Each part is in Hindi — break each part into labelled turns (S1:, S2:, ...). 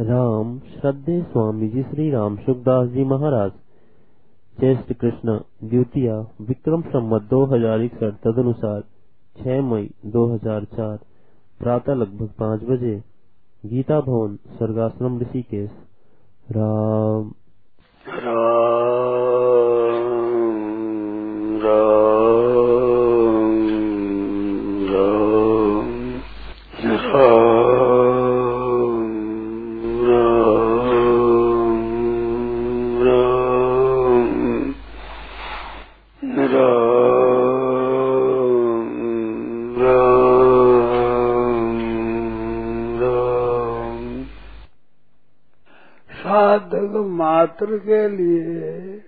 S1: राम श्रद्धे स्वामी जी श्री राम सुखदास जी महाराज। ज्येष्ठ कृष्ण, द्वितीय विक्रम संवत दो हज़ार इकसठ तद अनुसार छह मई 2004 प्रातः लगभग पाँच बजे, गीता भवन, स्वर्गाश्रम, ऋषिकेश। राम।
S2: राम। साधक मात्र के लिए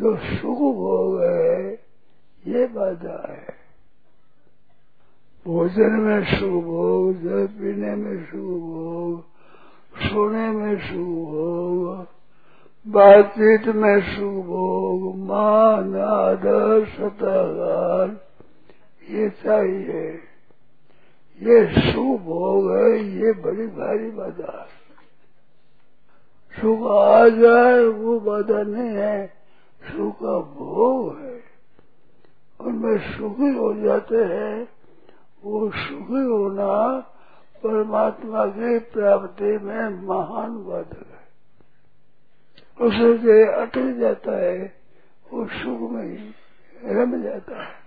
S2: जो सुख भोग है ये बाधा है। भोजन में सुख भोग, जल पीने में सुख भोग, सोने में सुख भोग, बातचीत में सुख भोग, मान, आदर सतागार ये चाहिए। ये सुख भोग है, ये बड़ी भारी बाधा है। सुख आ जाए वो बाधा नहीं है। सुख का भोग है। उनमें सुखी हो जाते हैं। वो सुखी होना परमात्मा की प्राप्ति में महान बाधक है। उसे जो अटक जाता है, वो सुख में ही रम जाता है।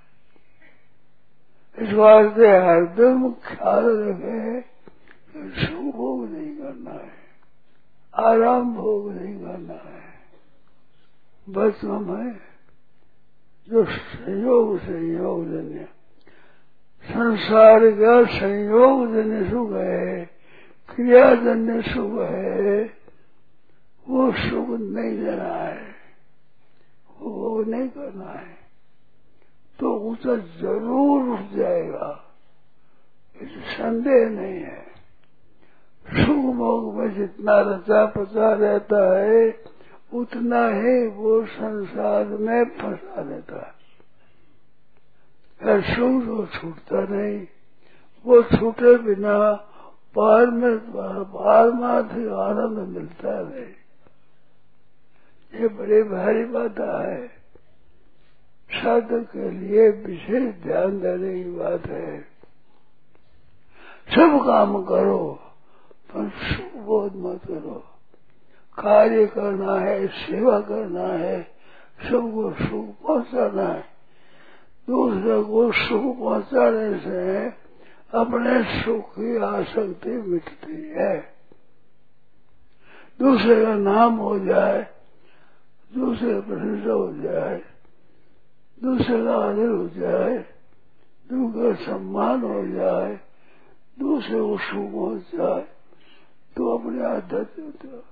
S2: इस वास्ते हरदम ख्याल रखे, सुख भोग नहीं करना है। आराम भोग नहीं करना है। बस हमें जो संयोग संयोग जन्य संसार का संयोग जन्य सुख है क्रियाजन्य सुख है, वो सुख नहीं लेना है। वो भोग नहीं करना है। तो उसे ज़रूर उठ जाएगा। संदेह नहीं है। भोग में जितना रचा पचा रहता है, उतना ही वो संसार में फंसा रहता है। सुख तो छूटता नहीं। वो छूटे बिना पार में पारमार्थिक आनंद मिलता नहीं। ये बड़ी भारी बात है। साधक के लिए विशेष ध्यान देने की बात है। सब काम करो। पर बोध मत करो। कार्य करना है, सेवा करना है, सबको सुख पहुंचाना है। दूसरे को सुख पहुँचाने से अपने सुख की आसक्ति मिटती है। दूसरे का नाम हो जाए, दूसरे प्रसिद्ध हो जाए, दूसरे का आदर हो जाए, दूसरे का सम्मान हो जाए, दूसरे को सुख हो जाए तो अपने आध्यात्मिक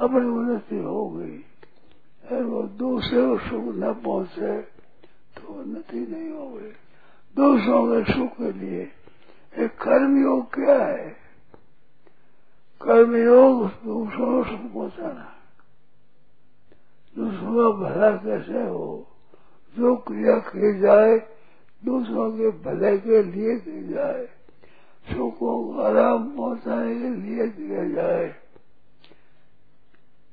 S2: अपनी उन्नति हो गई। अगर वो दूसरे को सुख न पहुँचे तो उन्नति नहीं हो गई। दूसरों के सुख के लिए एक कर्मयोग क्या है? कर्मयोग दूसरों को सुख पहुंचाना। दूसरों का भला कैसे हो? जो क्रिया की जाए, दूसरों के भले के लिए की जाए। सुखों को आराम पहुँचाने के लिए किया जाए।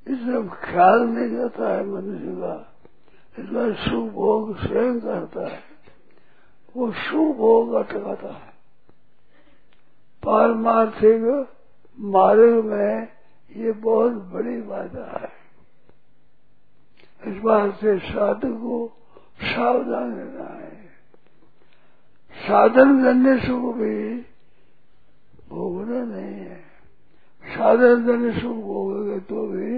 S2: इसमें ख्याल नहीं जाता है मनुष्य का। इसमें सुख भोग स्वयं करता है। वो सुख भोग अटकाता है। पारमार्थिक मार्ग में ये बहुत बड़ी बाधा है। इस बात से साधु को सावधान रहना है। साधन करने सुख भी भोगना नहीं है। साधन करने सुख भोगेंगे तो भी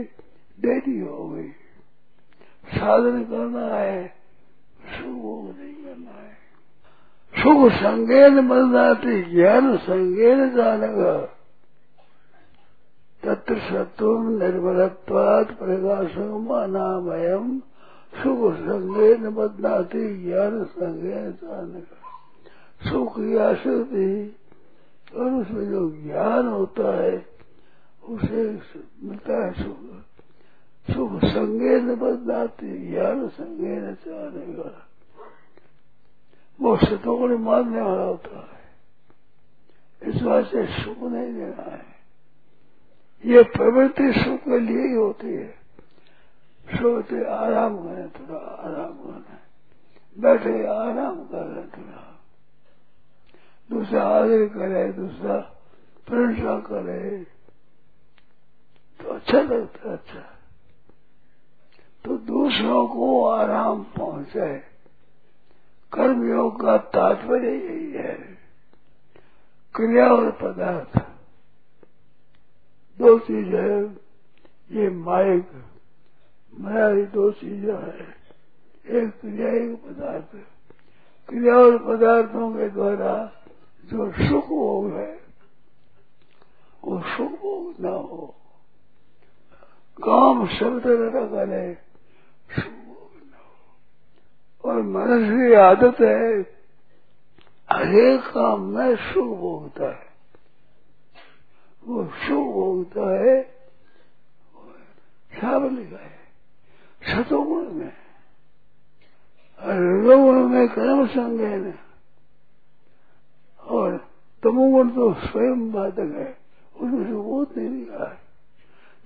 S2: देरी हो गई साधन करना है, सुख भोग नहीं करना है। सुख संगेन बदलाती ज्ञान संगेन जानेगा तत्र सत्व निर्मलत्वात प्रकाशमानामयम सुख संगेन बदलाती ज्ञान संगेन जानेगा सुख की आसक्ति और उसमें जो ज्ञान होता है, उसे मिलता है सुख। सुख संगे न बदलाती ज्ञान संगे न चाहेगा वो सतोगुण मानने वाला होता है। इस बात से सुख नहीं देना है। ये प्रवृत्ति सुख के लिए ही होती है। सोते आराम करें, थोड़ा आराम करें। बैठे आराम करें, थोड़ा दूसरा आदर करे, दूसरा प्रशंसा करे तो अच्छा लगता है अच्छा। तो दूसरों को आराम पहुँचे कर्मयोग का तात्पर्य यही है, क्रिया और पदार्थ। दो चीज़ है, ये माइक माया दो चीज़ें है। एक क्रिया, एक पदार्थ। क्रिया और पदार्थों के द्वारा जो सुख भोग है, वो सुख भोग न हो। काम शब्द न करे सुख भोग न हो। और मनुष्य की आदत है हरेक काम में सुख भोगता है। वो सुख भोगता है सावल लिखा है, सतोगुण में। रजोगुण में कर्म संज्ञान और तमोगुण तो स्वयं बाधक है, उसमें से बहुत नहीं है।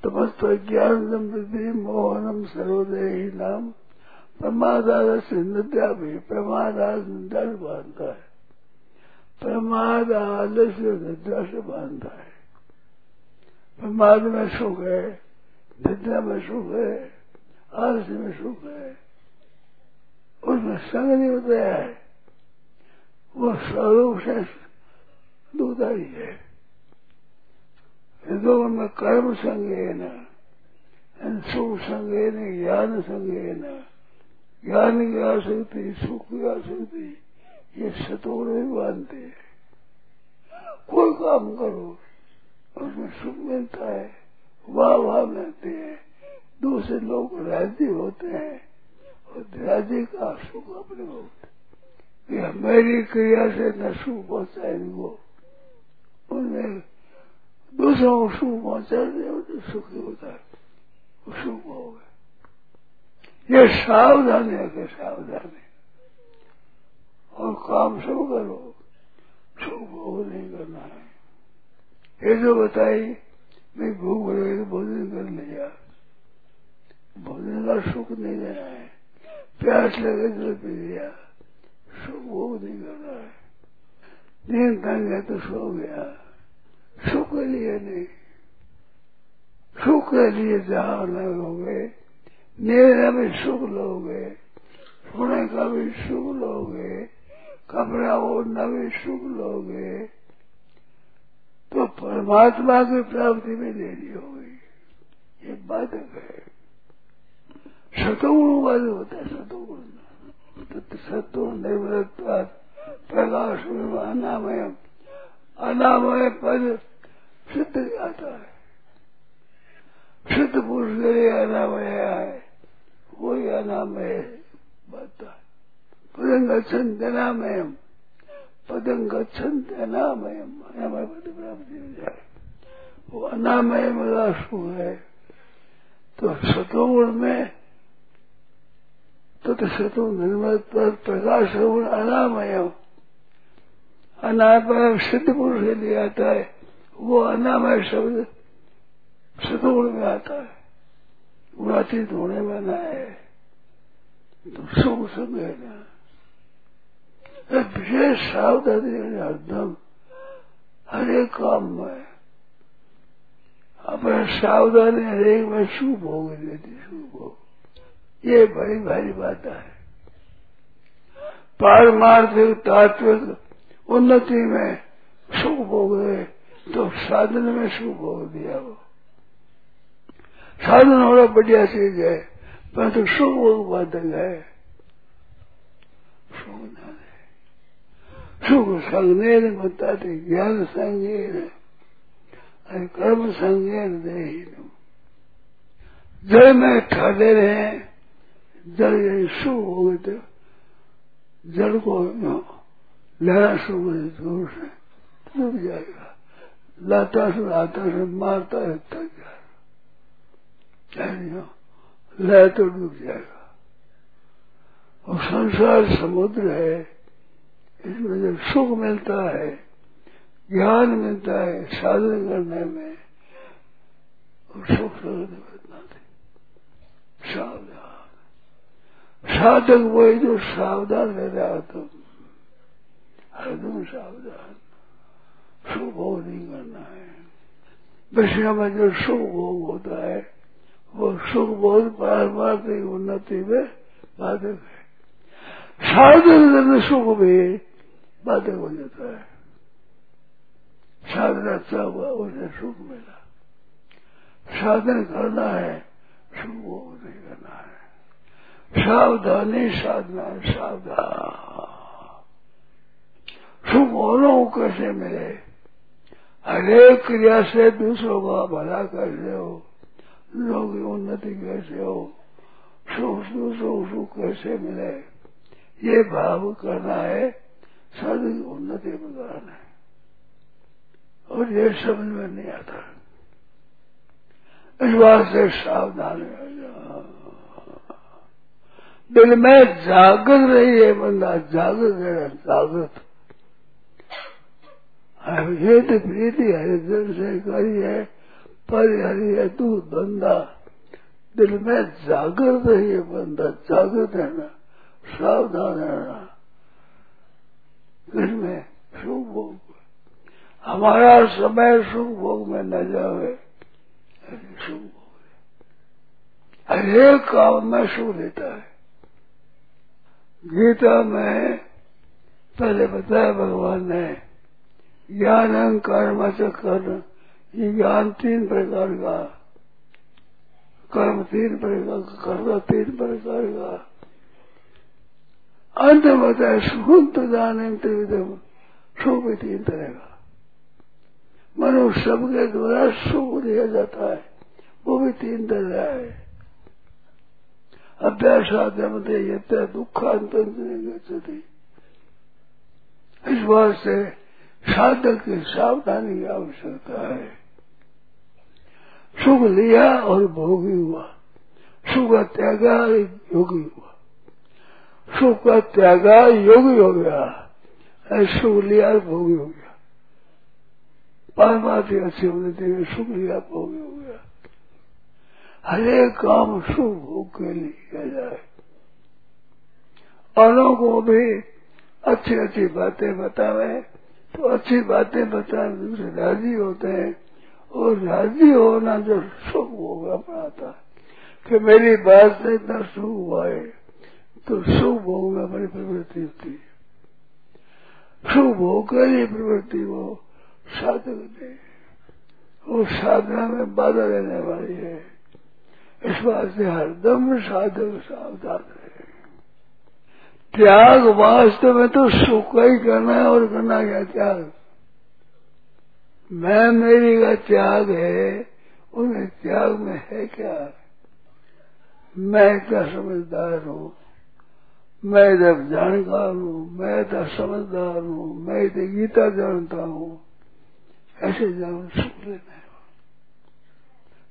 S2: तमस्त ज्ञानम विधि मोहनम सर्वदेही नाम। प्रमादार से निद्रा भी प्रमादार निद्रा से बांधता है। प्रमाद आलस्य निद्रा से बांधता है। प्रमाद में सुख है निद्रा में सुख है आलस्य में सुख है। उसमें संग नहीं होता है। वो स्वरूप से दूधा ही है। तो में कर्म संगे न सुख संगे न, ज्ञान संगे न। ज्ञान की आसक्ति, सुख की आसक्ति, ये सतोड़ भी बांधते हैं। कोई काम करो, उसमें सुख मिलता है, वाह वाह मिलती है। दूसरे लोग राज़ी होते हैं, और राज़ी का सुख अपने होते ये मेरी क्रिया से न सुख पहुँचा इनको उनमें दूसरों को सुख पहुँचा दे सुखी होता। है वो सुख हो गए। ये सावधानी है कि सावधानी और काम सब करो। सुख भोग नहीं करना है। ये जो बताई, मैं भूख लगे तो भोजन कर लिया। भोजन का सुख नहीं देना है। प्यास लगे तो पी लिया। सुख भोग नहीं करना है नींद तंग है तो सो गया सुख लिए नहीं सुख के लिए जहाँ लोगे नींद में सुख लोगे सोने का भी सुख लोगे कपड़ा ओढ़ना भी सुख लोगे तो परमात्मा की प्राप्ति में देरी होगी ये बाधक है सतोगुण वाले होता है सतोगुण तो सतो प्रकाश अनामय अनामय पद सिद्ध जाता है सिद्ध पुरुष के लिए अनामय है वही अनामय बनता है पदं गच्छन्ति अनामयम पदं गच्छन्ति अनामयम अनामय पद प्राप्ति हो जाए वो अनामय वाला है तो सतोगुण में तो सतो निर्मल प्रकाश गुण अनामय अनामय सिद्ध पुरुष के लिए आता है। वो अनामय शब्द सतोगुण में आता है। गुणातीत होने न है। तो सुख सब है ना। विशेष सावधानी हरदम हरेक काम में अपने सावधानी हरेक में शुभ हो गई शुभ हो। ये बड़ी भारी बात है। पारमार्थिक तात्विक उन्नति में सुख भोग गए तो साधन में सुख भोग दिया वो। साधन होना बढ़िया चीज़ है, परंतु सुख भोग बाधक है। सुख संज्ञेन बताते, ज्ञान संज्ञेन कर्म संज्ञेन दे जल में ठहरे रहे जल यही सुख हो गए थे। जल को लहरा सुख ज़ोर से डूब जाएगा। लाता से आता से मारता है, थक जाएगा। लह तो डूब जाएगा। और संसार समुद्र है, इसमें जब सुख मिलता है, ज्ञान मिलता है, साधन करने में, और सुख निवेदना थी सावधान। साधक वही जो सावधान रह रहा तुम हरदम सावधान सुख भोग नहीं करना है विषय में जो भोग होता है वो सुख भोग पारमार्थिक उन्नति में बाधक है साधन सुख भी बाधक हो जाता है साधना अच्छा हुआ उसे सुख मिला साधन करना है सुख नहीं करना है सावधानी साधना सावधान। सुख होना कैसे मिले? हरेक क्रिया से दूसरों का भला कैसे हो। की उन्नति कैसे हो? सुख दूसरों सुख कैसे मिले? ये भाव करना है, साधु उन्नति में करना है। और ये समझ में नहीं आता। इस बात से सावधान दिल में जागृत रही है बंदा जागृत है जागृत तो प्रीति हरिजन से करी है, पर हरि है तू बंदा। दिल में जागृत रही है बंदा जागृत है ना सावधान रहना। में सुख भोग। हमारा समय सुख भोग में न जावे सुख भोग। हरेक काम में सुख देता है। गीता में पहले बताया भगवान ने ज्ञान से कर्म ये ज्ञान तीन प्रकार का, कर्म तीन प्रकार का, कर्म तीन प्रकार का। अंत बताया सुख प्रदान त्रिविधम सुख भी तीन तरह का। मनुष्य सबके द्वारा सुख दिया जाता है, वो भी तीन तरह है। अभ्यास आद्यमते ये दुखांत गति इस बात से साधक की सावधानी की आवश्यकता है। सुख लिया और भोगी हुआ। सुख त्यागा योगी हुआ। सुख का त्यागा योगी हो गया। सुख लिया भोगी हो गया। परमात्मा अच्छी उन्नति में सुख लिया, भोगी हो गया। हरेक काम शुभ के लिए किया जाए। औरों को भी अच्छी अच्छी बातें बतावे तो अच्छी बातें बताए दूसरे राज़ी होते हैं। और राज़ी होना जो सुख होगा बनाता है। कि मेरी बात से इतना सुख हुआ है तो शुभ भोग में प्रवृत्ति होती है। सुख भोग के लिए प्रवृत्ति वो साधक ने वो साधना में बाधा रहने वाली है। इस से हरदम साधक सावधान रहे। त्याग वास्तव में तो सुख ही करना है और करना क्या त्याग? मैं मेरी का त्याग है, उन्हें त्याग में है क्या? मैं क्या समझदार हूँ? मैं जब जानकार हूँ, मैं तो समझदार हूँ, मैं तो गीता जानता हूँ। ऐसे जान सुख लेना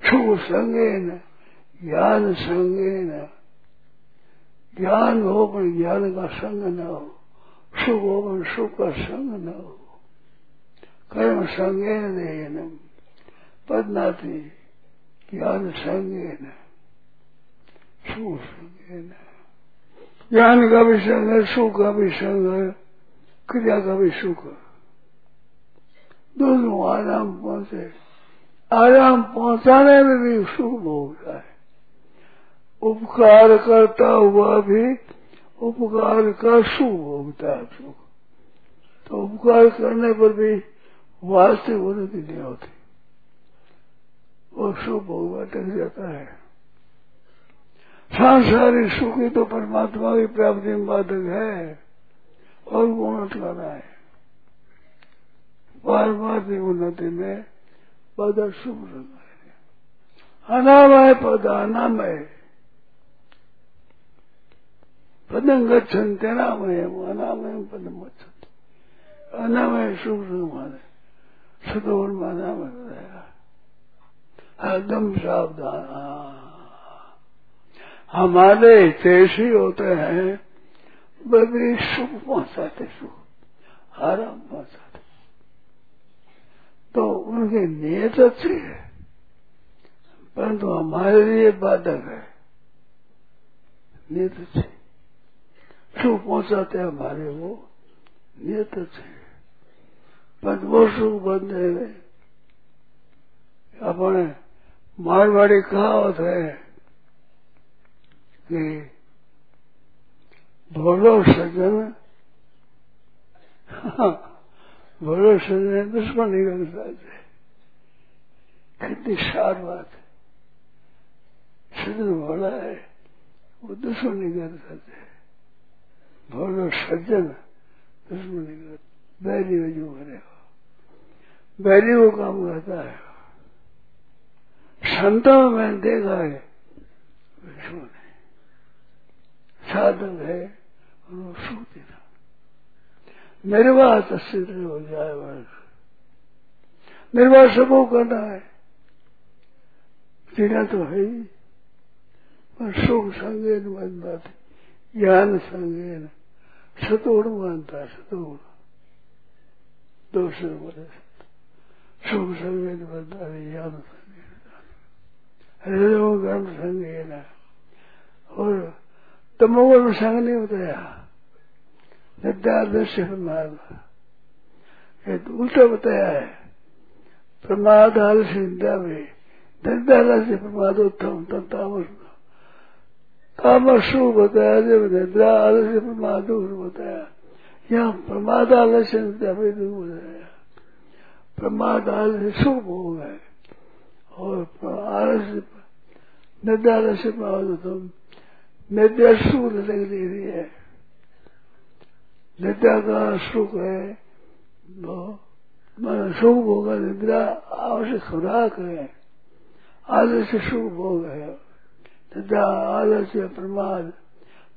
S2: सुख संगे न ज्ञान संगे न। ज्ञान हो पर ज्ञान का संग न हो। सुख हो पर सुख का संग न हो। कर्म संगे न पदनाथी ज्ञान संगे न। सुख संगे न। ज्ञान का भी संग है, सुख का भी संग है, क्रिया का भी सुख दोनों आराम पहुँचे। आराम पहुँचाने में भी सुख भोगता है उपकार करता हुआ भी उपकार का सुख भोगता है सुख तो उपकार करने पर भी वास्तविक उन्नति नहीं होती। वो सुख भोग अटक जाता है। सांसारिक सुख ही तो परमात्मा की प्राप्ति में बाधक है और गुण अटकाना है। पारमार्थिक उन्नति में बाधा शुभ रंग है। अनामय पद अनामय पदम गच्छन्ते नामय अनामय पदम गच्छन्ते अनामय रंग माने में रहेगा हरदम सावधान हमारे जैसे होते हैं भी सुख पहुंचाते सुख आराम पहुंचाते तो उनकी नियत अच्छी है परंतु हमारे लिए बाधक है नियत से सुख पहुंचाते हमारे, वो नियत पर वो सुख जाए अपने मारवाड़ी कहावत है कि भोलो सज्जन भोलो सज्जन दुश्मन नहीं सकते। कितनी सार बात है। सज्जन भोला है, वो दुश्मन नहीं कर सकते। भोलो सज्जन दुश्मन बैरी वज़ू करेगा बैरी वो काम करता है संतों में देखा है विष्णु ने साधन है सुख पास सिद्ध हो जाए मेरे पास सबको करना है जीना तो है ही पर सुख संगेन बन बात ज्ञान संगेन सतोड़ मानता सतोड़ दोष बोले सुख संगेन बनता है ज्ञान संगेन हृदय कर्म संगेन और तमोगुण संग नहीं होता यहाँ नित्यादृश्य प्रमाद ये तो उल्टा बताया है प्रमाद आलस्य निंदा में निंदालस्य प्रमाद उत्तम तामस तामस बताया जब निद्रा आलस्य प्रमाद बताया यहाँ प्रमाद आलस्य निंदा में बताया प्रमाद आलस्य शुभ हो गए और आलस्य निद्रालस्य प्रमाद उत्तम निद्रा सुख लग रही है निद्रा का सुख है मन सुख होगा निद्रा आवश्यक खुराक है आलस्य भोग है निद्रा आलस्य प्रमाद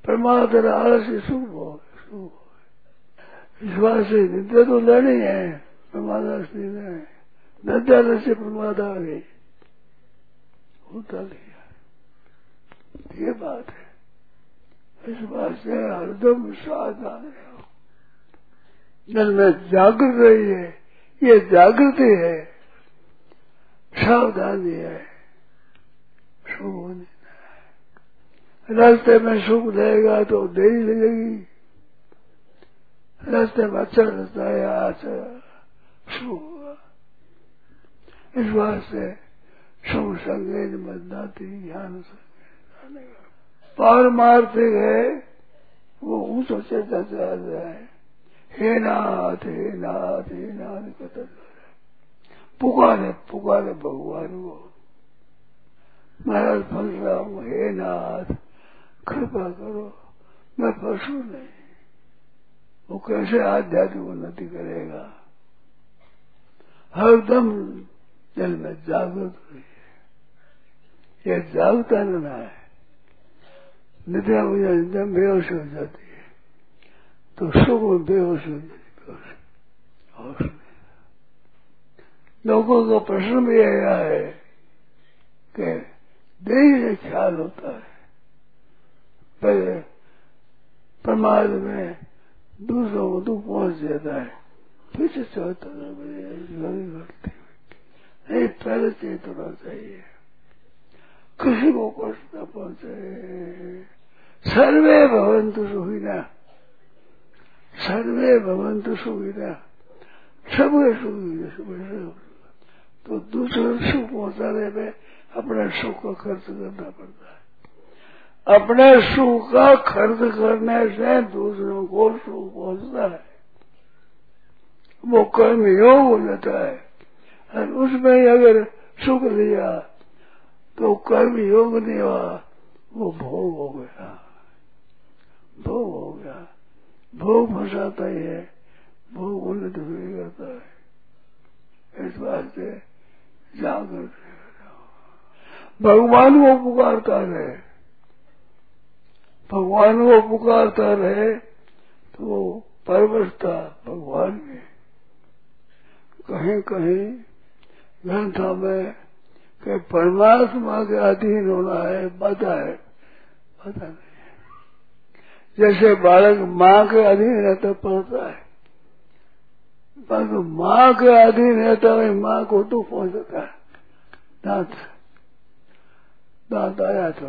S2: प्रमाद और आलस्य सुख भोग इस से निद्रा तो लड़ी है प्रमाद है। निद्रा आलस्य प्रमाद आ गई। होता लिया ये बात है। इस बात से हरदम सावधान रहो जल में जागृत रही है, ये जागृति है। सावधानी है। सुख होने। रास्ते में सुख देगा तो देरी लगेगी। रास्ते में अच्छा रास्ता है आज सुख होगा। इस से सुख संगेज मदनाती ज्ञान संगेज पारमार्थिक है, वो ऊंचो चलता चला रहा है। हे नाथ हे नाथ हे नाथ कहता पुकारे पुकारे भगवान को। महाराज फंस रहा हूँ, हे नाथ कृपा करो, मैं पशु नहीं। वो कैसे आध्यात्मिक उन्नति करेगा? हरदम जल में जागृत हुई है ये जागता रहना है निद्रा मुझे निद्रा बेहोश हो जाती है। तो सुख में बेहोश हो जाती बेहोश। होश लोगों का प्रश्न भी आया है कि देह ख्याल होता है। पहले प्रमाद में दूसरों को दुख पहुँच जाता है। फिर से चौथा नहीं, पहले चेतना चाहिए। किसी को कष्ट न पहुँचे सर्वे भवंतु सुखिना। सर्वे भवंतु सुखिना। सबके सुखी तो दूसरे सुख पहुँचाने में अपना सुख का खर्च करना पड़ता है। अपने सुख का खर्च करने से दूसरों को सुख पहुँचता है। वो कर्म योग हो जाता है। और उसमें अगर सुख लिया तो कर्म योग नहीं हुआ वो भोग हो गया। भोग हो गया। भोग फंसाता ही है। भोग उन्नत हुई करता है। इस बात से जागृत भगवान को पुकारता रहे भगवान को पुकारता रहे तो वो परवशता भगवान में। कहीं कहीं ग्रंथों में कि परमात्मा के अधीन होना है पता है पता नहीं जैसे बालक माँ के अधीन रहता पड़ता है। परंतु माँ के अधीन रहता है माँ को दुख पहुँचता है। दांत दांत आया तो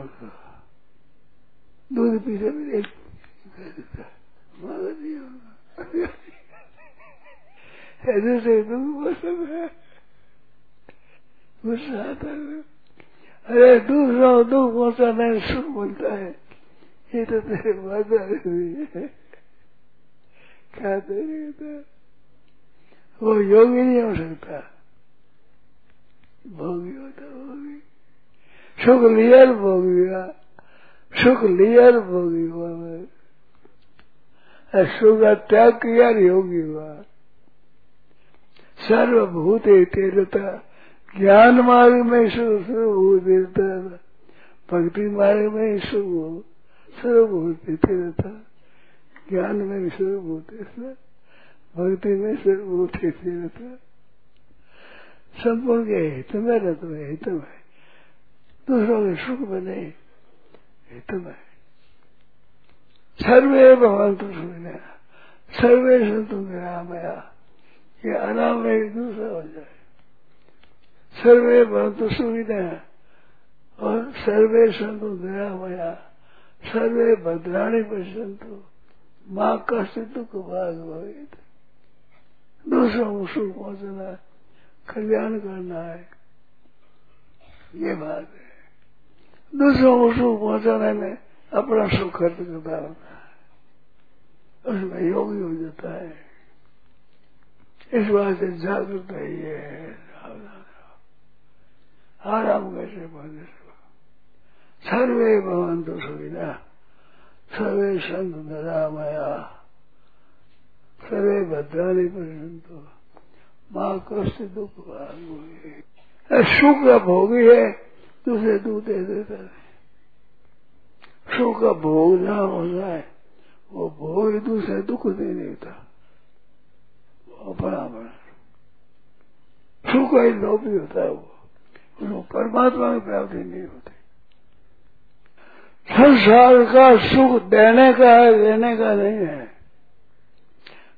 S2: दूध पीते भी एक ऐसे से गुस्सा आता है। अरे दूसरा दुख पहुँचा नहीं सुख बोलता है। ये तो तेरे बाधा नहीं है। क्या तेरे वो योगी नहीं हो सकता। भोगी होता भोगी। सुख लिया भोगी हुआ सुख लिया भोगी हुआ सुख त्याग किया योगी हुआ सर्वभूत तेरता ज्ञान मार्ग में सुख, सर्वभूत भक्ति मार्ग में सुख, सर्वभूत तेरता ज्ञान में सर्वभूत भक्ति में सर्वभूत तेरता संपूर्ण के हित में में हित में, दूसरों के सुख में नहीं। हित में सर्वे भगवंतु सुविधा सर्वे संतु निरामया ये अनाम में दूसरा हो जाए। सर्वे भगवंतु सुविधा और सर्वे संतु निरामया सर्वे भद्राणी पश्यंतु माँ कष्ट दुख भाग भवित। दूसरों को सुख पहुँचना है कल्याण करना है ये बात है दूसरों को सुख पहुँचाने में अपना सुख खर्च करता होता है उसमें योगी हो जाता है इस बात से जागृत है ये आराम कैसे पहले सर्वे तो सुविधा सर्वे संत निरामया सर्वे भद्राणी पर्यंत माँ कष्ट दुख भाग सुख का भोगी है दूसरे तू दे देता है सुख का भोग ना हो जाए, वो भोग दूसरे दुख दे देता। वो बराबर। सुख का ही लोभी होता है वो। उसको परमात्मा की प्राप्ति नहीं होती। संसार का सुख देने का है, लेने का नहीं है।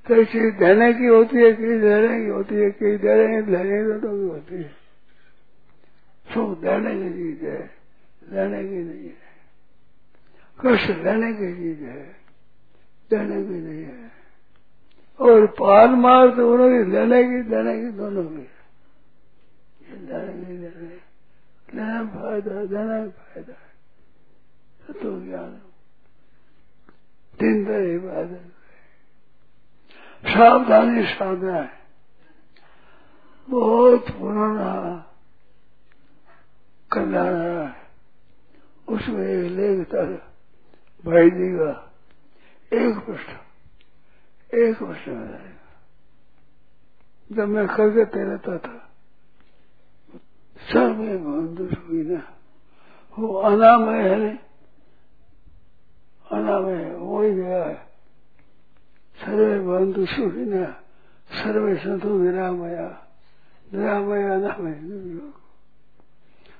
S2: कई चीज़ देने की होती है, कई देने की होती है, कई देने, लेने की तो होती है। सुख देने की चीज़ है लेने की नहीं है। कष्ट लेने की चीज़ है देने की नहीं है। और पार मार तो उन्होंने लेने की देने की दोनों की लेने की देने लेना फ़ायदा देना भी फ़ायदा। है तो ज्ञान दिन भर इबादत सावधानी साधना है। बहुत पुराना कल्याण है। उसमें एक लेख था, भाई जी का एक प्रश्न एक प्रश्न में जब मैं करते रहता था सब में हुई ना, वो अनामय है अनामय वो ही गया है। सर्वे बंधु सुखी न सर्वे संतु निरामया निरामया नामय